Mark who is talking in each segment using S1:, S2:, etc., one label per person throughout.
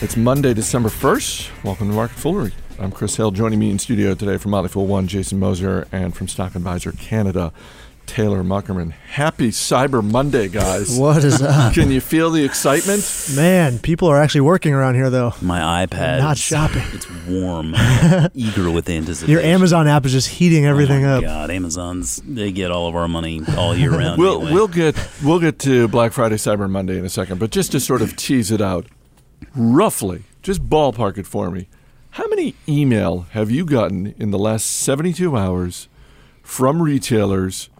S1: It's Monday, December 1st. Welcome to Market Foolery. I'm Chris Hill. Joining me in studio today from Motley Fool One, Jason Moser, and from Stock Advisor Canada, Taylor Muckerman. Happy Cyber Monday, guys.
S2: What is up?
S1: Can you feel the excitement?
S2: Man, people are actually working around here though.
S3: My iPad.
S2: Not shopping.
S3: It's warm, eager with anticipation.
S2: Your Amazon app is just heating everything
S3: oh my
S2: up.
S3: God, Amazon's they get all of our money all year round.
S1: We'll
S3: anyway.
S1: we'll get we'll get to Black Friday, Cyber Monday in a second, but just to sort of tease it out, roughly, just ballpark it for me. How many email have you gotten in the last 72 hours from retailers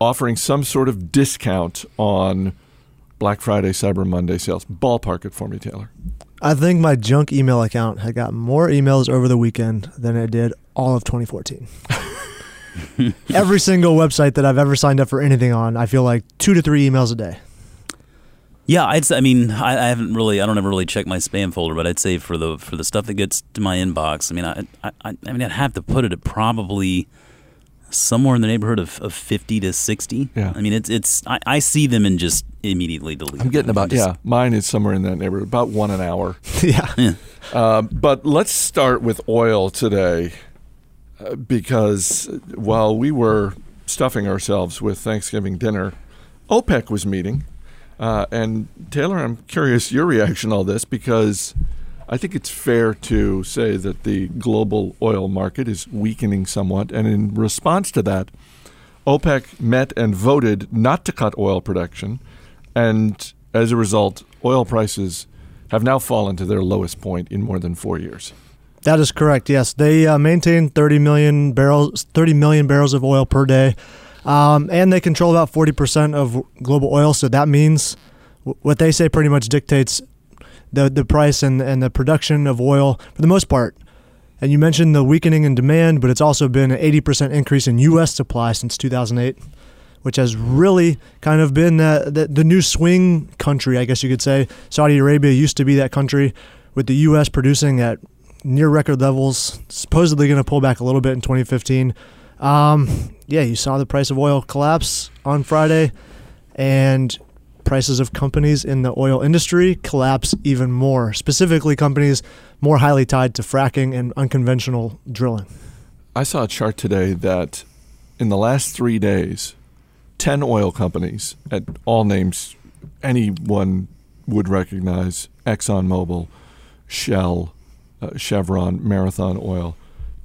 S1: offering some sort of discount on Black Friday, Cyber Monday sales? Ballpark it for me, Taylor.
S2: I think my junk email account had got more emails over the weekend than it did all of 2014. Every single website that I've ever signed up for anything on, I feel like two to three emails a day.
S3: Yeah, I'd say, I mean, I, I haven't really, I don't ever really check my spam folder, but I'd say for the for the stuff that gets to my inbox, I mean, I, I, I mean, I'd have to put it at probably somewhere in the neighborhood of, of fifty to sixty.
S1: Yeah.
S3: I mean, it's it's I, I see them and just immediately delete.
S1: I'm getting
S3: them.
S1: about
S3: Just-
S1: yeah, mine is somewhere in that neighborhood, about one an hour.
S2: yeah.
S3: yeah.
S1: Uh, but let's start with oil today, uh, because while we were stuffing ourselves with Thanksgiving dinner, OPEC was meeting. Uh, and Taylor, I'm curious your reaction to all this because I think it's fair to say that the global oil market is weakening somewhat. And in response to that, OPEC met and voted not to cut oil production. And as a result, oil prices have now fallen to their lowest point in more than four years.
S2: That is correct. Yes, they uh, maintain 30 million barrels, 30 million barrels of oil per day, um, and they control about 40 percent of global oil. So that means what they say pretty much dictates the the price and and the production of oil for the most part. And you mentioned the weakening in demand, but it's also been an 80 percent increase in U.S. supply since 2008, which has really kind of been the, the the new swing country, I guess you could say. Saudi Arabia used to be that country, with the U.S. producing at near record levels, supposedly going to pull back a little bit in 2015. Um, yeah, you saw the price of oil collapse on Friday, and prices of companies in the oil industry collapse even more, specifically companies more highly tied to fracking and unconventional drilling.
S1: I saw a chart today that in the last three days, 10 oil companies, at all names anyone would recognize ExxonMobil, Shell, uh, Chevron, Marathon Oil,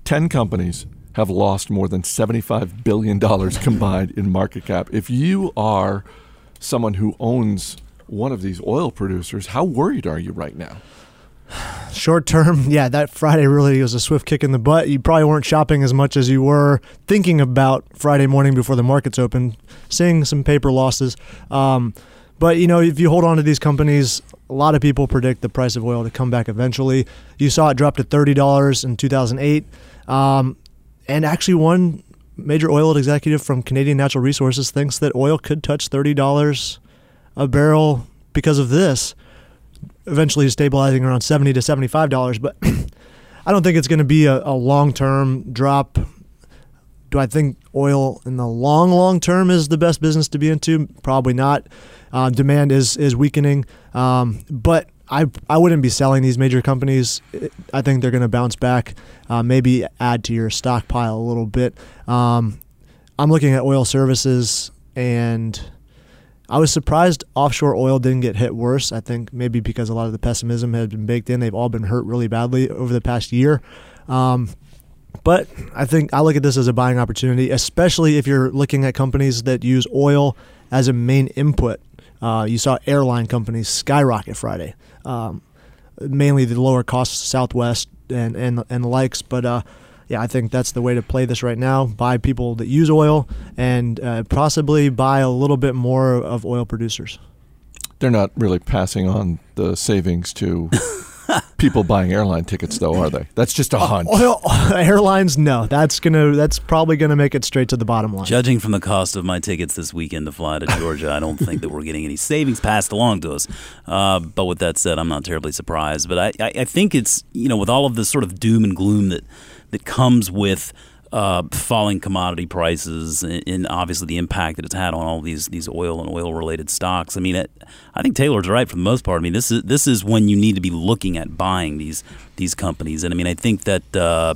S1: 10 companies have lost more than $75 billion combined in market cap. If you are someone who owns one of these oil producers, how worried are you right now?
S2: Short term, yeah, that Friday really was a swift kick in the butt. You probably weren't shopping as much as you were thinking about Friday morning before the markets open, seeing some paper losses. Um, but you know, if you hold on to these companies, a lot of people predict the price of oil to come back eventually. You saw it drop to thirty dollars in two thousand eight, um, and actually one major oil executive from Canadian Natural Resources thinks that oil could touch thirty dollars a barrel because of this eventually stabilizing around 70 to 75 dollars. But i don't think it's going to be a, a long-term drop. Do i think oil in the long long term is the best business to be into? Probably not. Uh, demand is is weakening. Um, but I, I wouldn't be selling these major companies. I think they're going to bounce back. Uh, maybe add to your stockpile a little bit. Um, I'm looking at oil services and I was surprised offshore oil didn't get hit worse. I think maybe because a lot of the pessimism had been baked in. They've all been hurt really badly over the past year. Um, but I think I look at this as a buying opportunity, especially if you're looking at companies that use oil as a main input. Uh, you saw airline companies skyrocket Friday, um, mainly the lower cost Southwest and and and the likes. But uh, yeah, I think that's the way to play this right now. Buy people that use oil and uh, possibly buy a little bit more of oil producers.
S1: They're not really passing on the savings to people buying airline tickets, though, are they? That's just a hunch.
S2: Oil airlines, no. That's gonna. That's probably gonna make it straight to the bottom line.
S3: Judging from the cost of my tickets this weekend to fly to Georgia, I don't think that we're getting any savings passed along to us. Uh, but with that said, I'm not terribly surprised. But I, I, I think it's you know with all of this sort of doom and gloom that that comes with uh, falling commodity prices and, and, obviously the impact that it's had on all these these oil and oil related stocks. I mean, it, I think Taylor's right for the most part. I mean, this is this is when you need to be looking at buying these these companies, and I mean, I think that. Uh,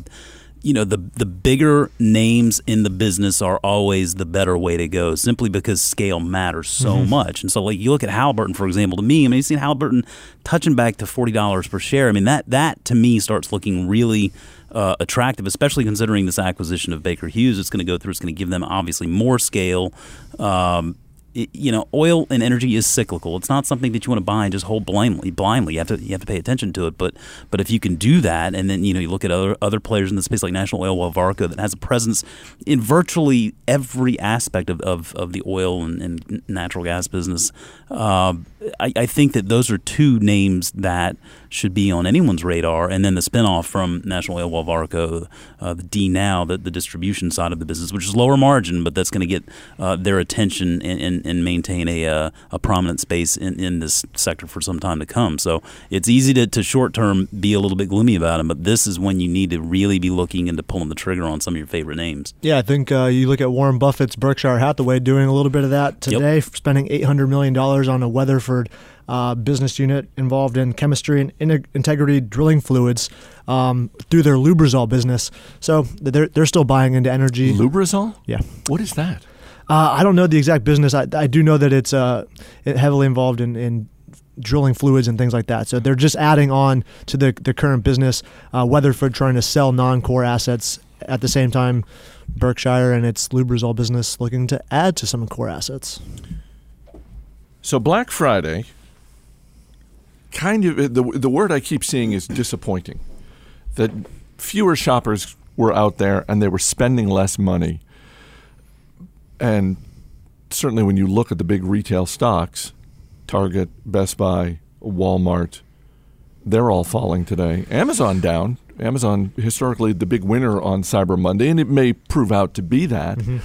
S3: you know the the bigger names in the business are always the better way to go simply because scale matters so mm-hmm. much and so like you look at Halliburton for example to me I mean you've seen Halliburton touching back to forty dollars per share I mean that that to me starts looking really uh, attractive, especially considering this acquisition of Baker Hughes. It's going to go through. It's going to give them obviously more scale. Um, you know, oil and energy is cyclical. It's not something that you want to buy and just hold blindly. Blindly, you have to you have to pay attention to it. But but if you can do that, and then you know you look at other other players in the space like National Oilwell, Varco, that has a presence in virtually every aspect of, of, of the oil and, and, natural gas business. Uh, I, I think that those are two names that should be on anyone's radar. And then the spinoff from National Oilwell Varco, uh, the DNOW, the, the distribution side of the business, which is lower margin, but that's going to get uh, their attention and, and, and maintain a, uh, a prominent space in, in this sector for some time to come. So it's easy to, to short term be a little bit gloomy about them, but this is when you need to really be looking into pulling the trigger on some of your favorite names.
S2: Yeah, I think uh, you look at Warren Buffett's Berkshire Hathaway doing a little bit of that today, yep. spending $800 million on a Uh, business unit involved in chemistry and in- integrity drilling fluids um, through their Lubrizol business. So they're they're still buying into energy.
S1: Lubrizol?
S2: Yeah.
S1: What is that?
S2: Uh, I don't know the exact business. I, I do know that it's uh, heavily involved in, in drilling fluids and things like that. So they're just adding on to the, the current business. Uh, Weatherford trying to sell non core assets at the same time. Berkshire and its Lubrizol business looking to add to some core assets.
S1: So Black Friday kind of the the word I keep seeing is disappointing. That fewer shoppers were out there and they were spending less money. And certainly when you look at the big retail stocks, Target, Best Buy, Walmart, they're all falling today. Amazon down. Amazon historically the big winner on Cyber Monday and it may prove out to be that. Mm-hmm.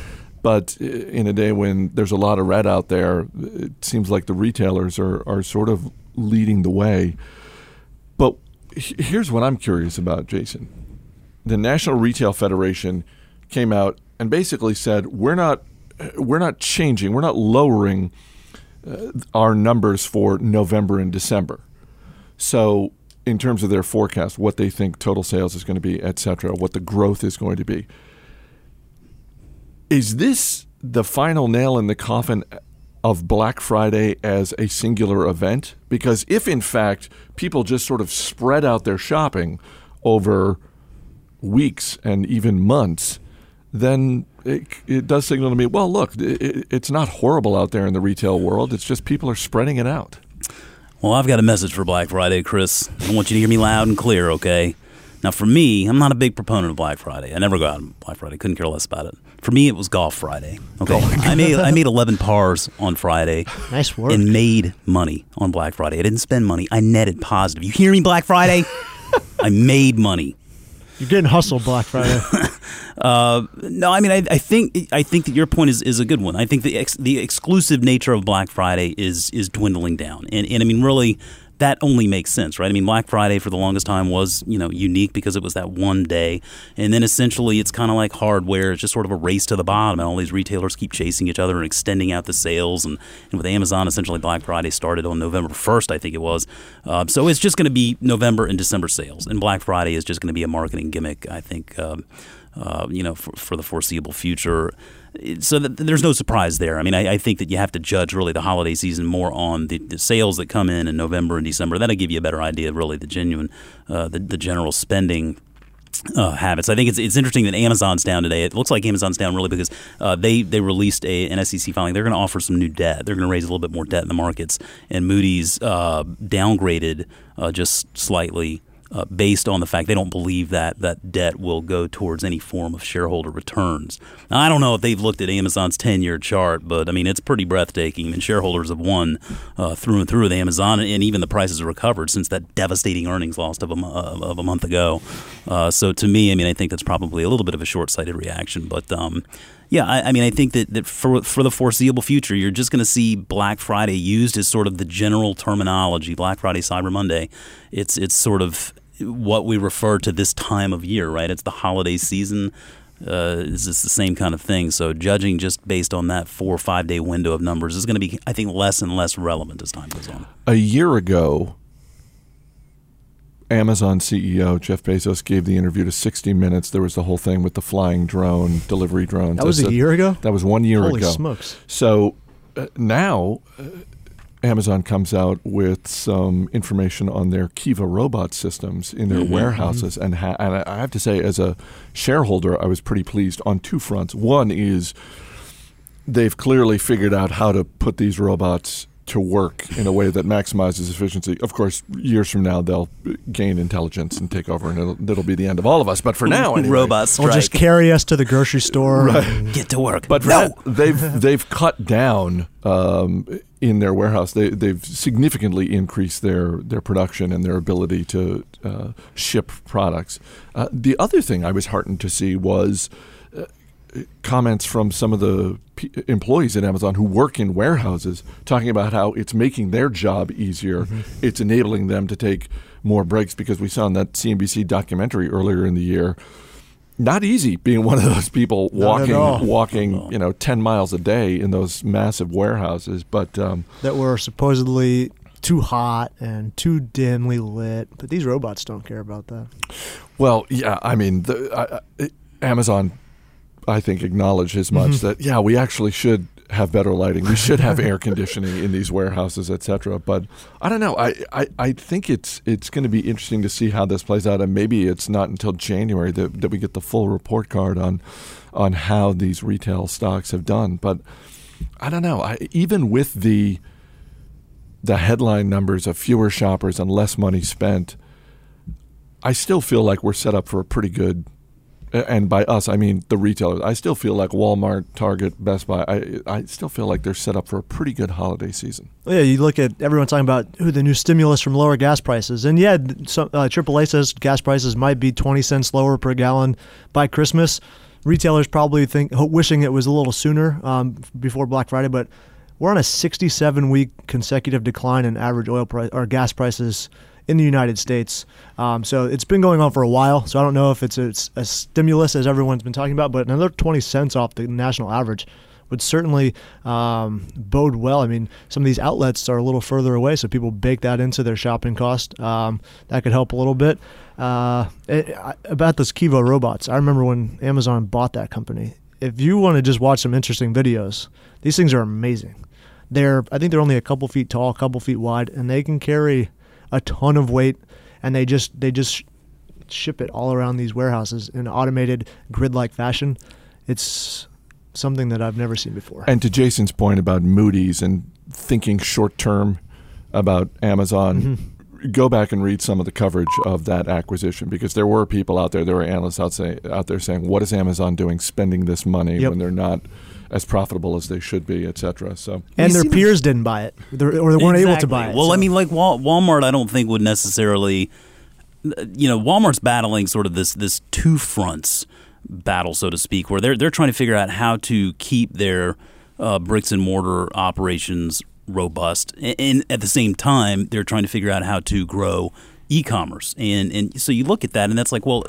S1: But in a day when there's a lot of red out there, it seems like the retailers are, are sort of leading the way. But here's what I'm curious about, Jason. The National Retail Federation came out and basically said we're not we're not changing, we're not lowering uh, our numbers for November and December. So in terms of their forecast, what they think total sales is going to be, et cetera, what the growth is going to be. Is this the final nail in the coffin of Black Friday as a singular event? Because if, in fact, people just sort of spread out their shopping over weeks and even months, then it, it does signal to me, well, look, it, it's not horrible out there in the retail world. It's just people are spreading it out.
S3: Well, I've got a message for Black Friday, Chris. I want you to hear me loud and clear, okay? Now, for me, I'm not a big proponent of Black Friday. I never go out on Black Friday. Couldn't care less about it. For me, it was Golf Friday. Okay, I made I made 11 pars on Friday.
S2: Nice work.
S3: And made money on Black Friday. I didn't spend money. I netted positive. You hear me, Black Friday? I made money.
S2: You're getting hustled Black Friday.
S3: uh, no, I mean I, I, think I think that your point is, is a good one. I think the ex, the exclusive nature of Black Friday is is dwindling down, and and I mean really that only makes sense, right? I mean, Black Friday for the longest time was, you know, unique because it was that one day. And then essentially it's kind of like hardware. It's just sort of a race to the bottom. And all these retailers keep chasing each other and extending out the sales. And, and with Amazon, essentially Black Friday started on November 1st, I think it was. Uh, so it's just going to be November and December sales. And Black Friday is just going to be a marketing gimmick, I think, um, uh, you know, for, for the foreseeable future so there's no surprise there. I mean, I, I, think that you have to judge really the holiday season more on the, the, sales that come in in November and December. That'll give you a better idea of really the genuine, uh, the, the general spending uh, habits. I think it's it's interesting that Amazon's down today. It looks like Amazon's down really because uh, they they released a an SEC filing. They're going to offer some new debt. They're going to raise a little bit more debt in the markets. And Moody's uh, downgraded uh, just slightly uh, based on the fact they don't believe that that debt will go towards any form of shareholder returns. Now, I don't know if they've looked at Amazon's 10 year chart, but I mean, it's pretty breathtaking. I mean, shareholders have won uh, through and through with Amazon, and even the prices have recovered since that devastating earnings loss of a, of a month ago. Uh, so to me, I mean, I think that's probably a little bit of a short sighted reaction, but. Um, yeah, I, I, mean, I think that, that for for the foreseeable future, you're just going to see Black Friday used as sort of the general terminology. Black Friday, Cyber Monday. It's it's sort of what we refer to this time of year, right? It's the holiday season. uh, is this the same kind of thing? So judging just based on that four or five day window of numbers is going to be, I think, less and less relevant as time goes on.
S1: A year ago, Amazon CEO Jeff Bezos gave the interview to 60 Minutes. There was the whole thing with the flying drone, delivery drones.
S2: That was a
S1: said-
S2: year ago.
S1: That was one year
S2: Holy
S1: ago.
S2: smokes!
S1: So uh, now uh, Amazon comes out with some information on their Kiva robot systems in their
S3: Mhm.
S1: warehouses, and, ha- and I have to say, as a shareholder, I was pretty pleased on two fronts. One is they've clearly figured out how to put these robots to work in a way that maximizes efficiency. Of course, years from now they'll gain intelligence and take over, and it'll, it'll be the end of all of us. But for now, anyway.
S3: robots
S2: Or
S3: strike.
S2: just carry us to the grocery store. and-
S3: Get to work.
S1: But
S3: no.
S1: no. they've they've cut down um, in their warehouse. They they've significantly increased their their production and their ability to uh, ship products. Uh, the other thing I was heartened to see was. Comments from some of the p- employees at Amazon who work in warehouses talking about how it's making their job easier. It's enabling them to take more breaks because we saw in that CNBC documentary earlier in the year not easy being one of those people
S2: Not at all.
S1: walking walking you know 10 miles a day in those massive warehouses but um,
S2: that were supposedly too hot and too dimly lit. But these robots don't care about that.
S1: well yeah i mean the, I, I, amazon i think acknowledge as much mm-hmm. that yeah we actually should have better lighting. We should have air conditioning in these warehouses etc but i don't know. I, I, I think it's it's going to be interesting to see how this plays out. And maybe it's not until january that, that we get the full report card on on how these retail stocks have done. But i don't know. I, even with the the headline numbers of fewer shoppers and less money spent I still feel like we're set up for a pretty good, and by us I mean the retailers. I still feel like Walmart, Target, Best Buy. I I still feel like they're set up for a pretty good holiday season.
S2: Yeah, you look at everyone talking about who the new stimulus from lower gas prices, and yeah, some, uh, AAA says gas prices might be twenty cents lower per gallon by Christmas. Retailers probably think wishing it was a little sooner um, before Black Friday, but we're on a 67 week consecutive decline in average oil price or gas prices in the United States. Um, so it's been going on for a while. So I don't know if it's a, a stimulus as everyone's been talking about, but another 20 cents off the national average would certainly um, bode well. I mean, some of these outlets are a little further away, so people bake that into their shopping cost. Um, that could help a little bit. Uh, it, I, about those Kiva robots, I remember when Amazon bought that company. If you want to just watch some interesting videos, these things are amazing. They're, I think they're only a couple feet tall, a couple feet wide, and they can carry a ton of weight, and they just they just ship it all around these warehouses in automated grid-like fashion. It's something that I've never seen before.
S1: And to Jason's point about Moody's and thinking short term about Amazon, mm-hmm. Go back and read some of the coverage of that acquisition because there were people out there, there were analysts out, say, out there saying, "What is Amazon doing spending this money
S2: Yep.
S1: when they're not as profitable as they should be, et cetera?" So
S2: and their
S3: see the-
S2: peers didn't buy it, or they weren't able to buy it.
S3: Well,
S2: so-
S3: I mean, like Walmart, I don't think would necessarily. You know, Walmart's battling sort of this this two fronts battle, so to speak, where they're they're trying to figure out how to keep their uh, bricks and mortar operations robust, and, at the same time, they're trying to figure out how to grow e-commerce. And and so you look at that, and that's like, well,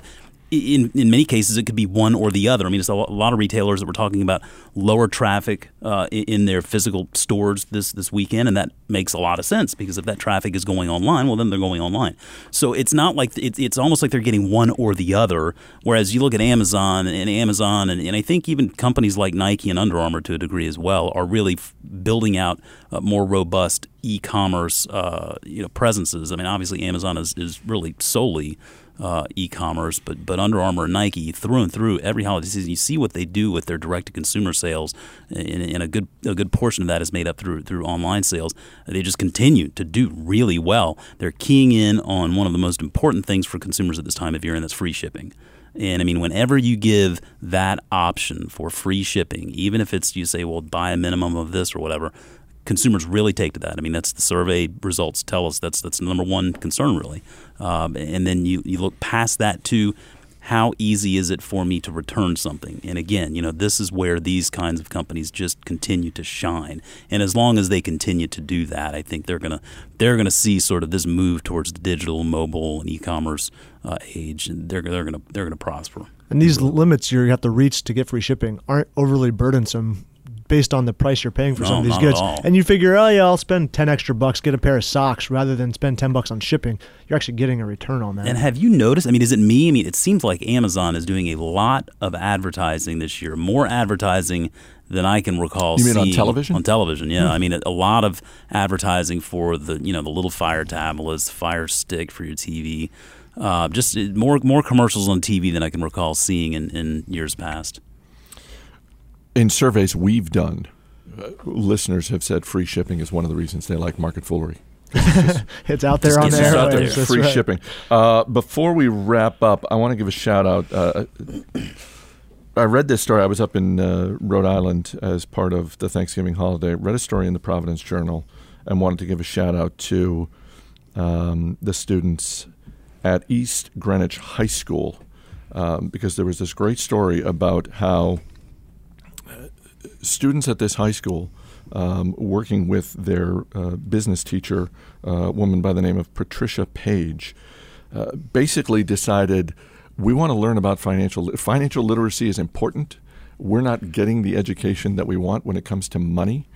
S3: in in many cases, it could be one or the other. I mean, it's a lot of retailers that we're talking about lower traffic uh, in their physical stores this this weekend, and that makes a lot of sense because if that traffic is going online, well, then they're going online. So it's not like it's it's almost like they're getting one or the other. Whereas you look at Amazon and Amazon, and, and I think even companies like Nike and Under Armour to a degree as well are really f- building out uh, more robust e-commerce uh, you know presences. I mean, obviously Amazon is, is really solely uh, e-commerce, but but Under Armour and Nike through and through every holiday season, you see what they do with their direct-to-consumer sales, and, and a good a good portion of that is made up through through online sales. They just continue to do really well. They're keying in on one of the most important things for consumers at this time of year, and that's free shipping. And I mean, whenever you give that option for free shipping, even if it's you say, well, buy a minimum of this or whatever, consumers really take to that. I mean, that's the survey results tell us that's that's the number one concern really. Um, and then you, you look past that to how easy is it for me to return something? And again, you know, this is where these kinds of companies just continue to shine. And as long as they continue to do that, I think they're gonna they're gonna see sort of this move towards the digital, mobile, and e-commerce uh, age, and they're they're gonna they're gonna prosper.
S2: And these limits you have to reach to get free shipping aren't overly burdensome based on the price you're paying for
S3: No,
S2: some of these goods. And you figure, oh yeah, I'll spend ten extra bucks, get a pair of socks rather than spend ten bucks on shipping. You're actually getting a return on that.
S3: And have you noticed? I mean, is it me? I mean, it seems like Amazon is doing a lot of advertising this year, more advertising than I can recall.
S1: You mean on television?
S3: On television, yeah. I mean, a lot of advertising for the you know the little Fire tablets, Fire Stick for your TV. Uh, just more more commercials on TV than I can recall seeing in, in years past.
S1: In surveys we've done, uh, listeners have said free shipping is one of the reasons they like market foolery.
S2: it's out there
S3: Just
S2: on the
S3: gets
S1: It's out
S3: out
S1: there,
S3: there.
S2: airwaves. That's
S1: free
S2: right.
S1: shipping. Uh, before we wrap up, I want to give a shout out. Uh, I read this story. I was up in uh, Rhode Island as part of the Thanksgiving holiday. Read a story in the Providence Journal and wanted to give a shout out to um, the students at East Greenwich High School um, because there was this great story about how uh, students at this high school, um, working with their uh, business teacher, uh, a woman by the name of Patricia Page, uh, basically decided we want to learn about financial financial literacy is important. We're not getting the education that we want when it comes to money,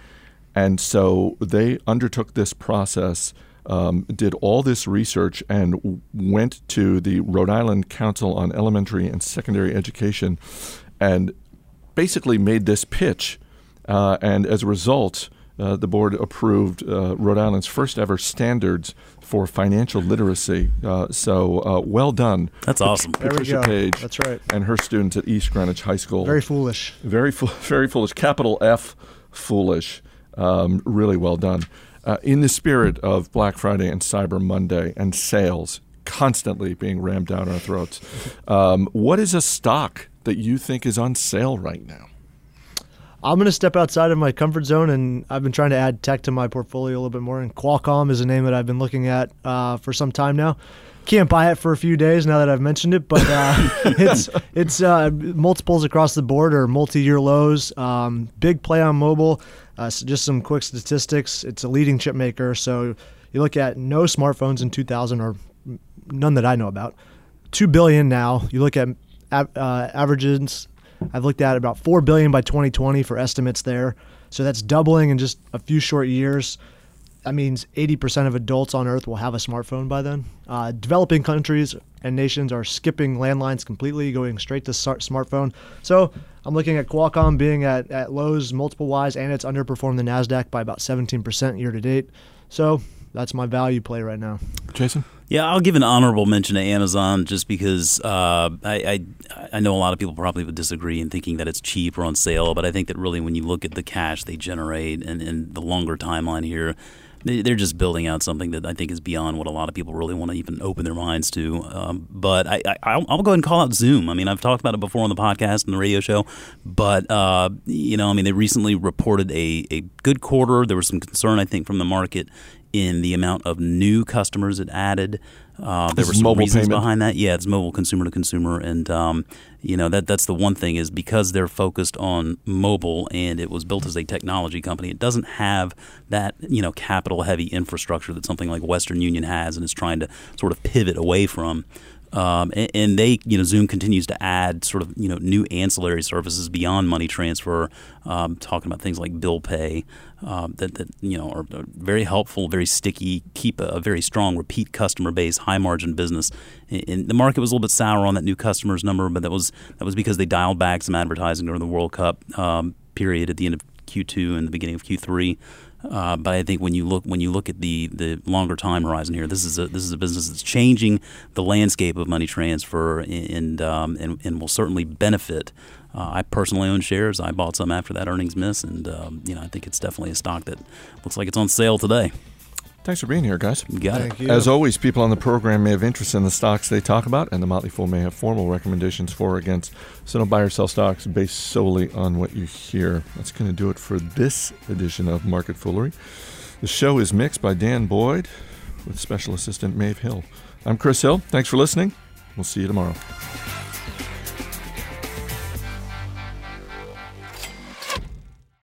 S1: and so they undertook this process. Um, did all this research and went to the Rhode Island Council on Elementary and Secondary Education and basically made this pitch. Uh, and as a result, uh, the board approved uh, Rhode Island's first ever standards for financial literacy. Uh, so uh, well done.
S3: That's awesome.
S2: There we
S1: Patricia
S2: go.
S1: Page
S2: That's right.
S1: and her students at East Greenwich High School.
S2: Very foolish.
S1: Very, fo- very foolish. Capital F, foolish. Um, really well done. Uh, in the spirit of Black Friday and Cyber Monday and sales constantly being rammed down our throats, um, what is a stock that you think is on sale right now?
S2: I'm going to step outside of my comfort zone, and I've been trying to add tech to my portfolio a little bit more. And Qualcomm is a name that I've been looking at uh, for some time now. Can't buy it for a few days now that I've mentioned it, but uh, it's it's uh, multiples across the board or multi-year lows. Um, big play on mobile. Uh, so just some quick statistics. It's a leading chip maker, so you look at no smartphones in 2000 or none that I know about. Two billion now. You look at uh, averages. I've looked at about four billion by 2020 for estimates there. So that's doubling in just a few short years. That means 80% of adults on Earth will have a smartphone by then. Uh, developing countries and nations are skipping landlines completely, going straight to smartphone. So I'm looking at Qualcomm being at, at lows multiple wise, and it's underperformed the Nasdaq by about 17% year to date. So that's my value play right now.
S1: Jason?
S3: Yeah, I'll give an honorable mention to Amazon just because uh, I, I I know a lot of people probably would disagree in thinking that it's cheap or on sale, but I think that really when you look at the cash they generate and, and the longer timeline here, they, they're just building out something that I think is beyond what a lot of people really want to even open their minds to. Um, but I, I, I'll, I'll go ahead and call out Xoom. I mean, I've talked about it before on the podcast and the radio show, but uh, you know, I mean, they recently reported a, a good quarter. There was some concern, I think, from the market in the amount of new customers it added. Uh, there were some
S1: mobile
S3: reasons
S1: payment?
S3: behind that. Yeah, it's mobile consumer to consumer, and um, you know that that's the one thing is because they're focused on mobile and it was built as a technology company. It doesn't have that you know capital heavy infrastructure that something like Western Union has, and is trying to sort of pivot away from. Um, and, and they, you know, Xoom continues to add sort of, you know, new ancillary services beyond money transfer. Um, talking about things like bill pay um, that, that you know are, are very helpful, very sticky, keep a, a very strong repeat customer base, high margin business. And, and the market was a little bit sour on that new customers number, but that was that was because they dialed back some advertising during the World Cup um, period at the end of Q2 and the beginning of Q3. Uh, but I think when you look when you look at the, the longer time horizon here, this is a this is a business that's changing the landscape of money transfer and um, and, and will certainly benefit. Uh, I personally own shares. I bought some after that earnings miss, and um, you know I think it's definitely a stock that looks like it's on sale today.
S1: Thanks for being here, guys.
S3: Got
S2: Thank
S3: it.
S2: you.
S1: As always, people on the program may have interest in the stocks they talk about, and the Motley Fool may have formal recommendations for or against. So don't buy or sell stocks based solely on what you hear. That's going to do it for this edition of Market Foolery. The show is mixed by Dan Boyd with special assistant Maeve Hill. I'm Chris Hill. Thanks for listening. We'll see you tomorrow.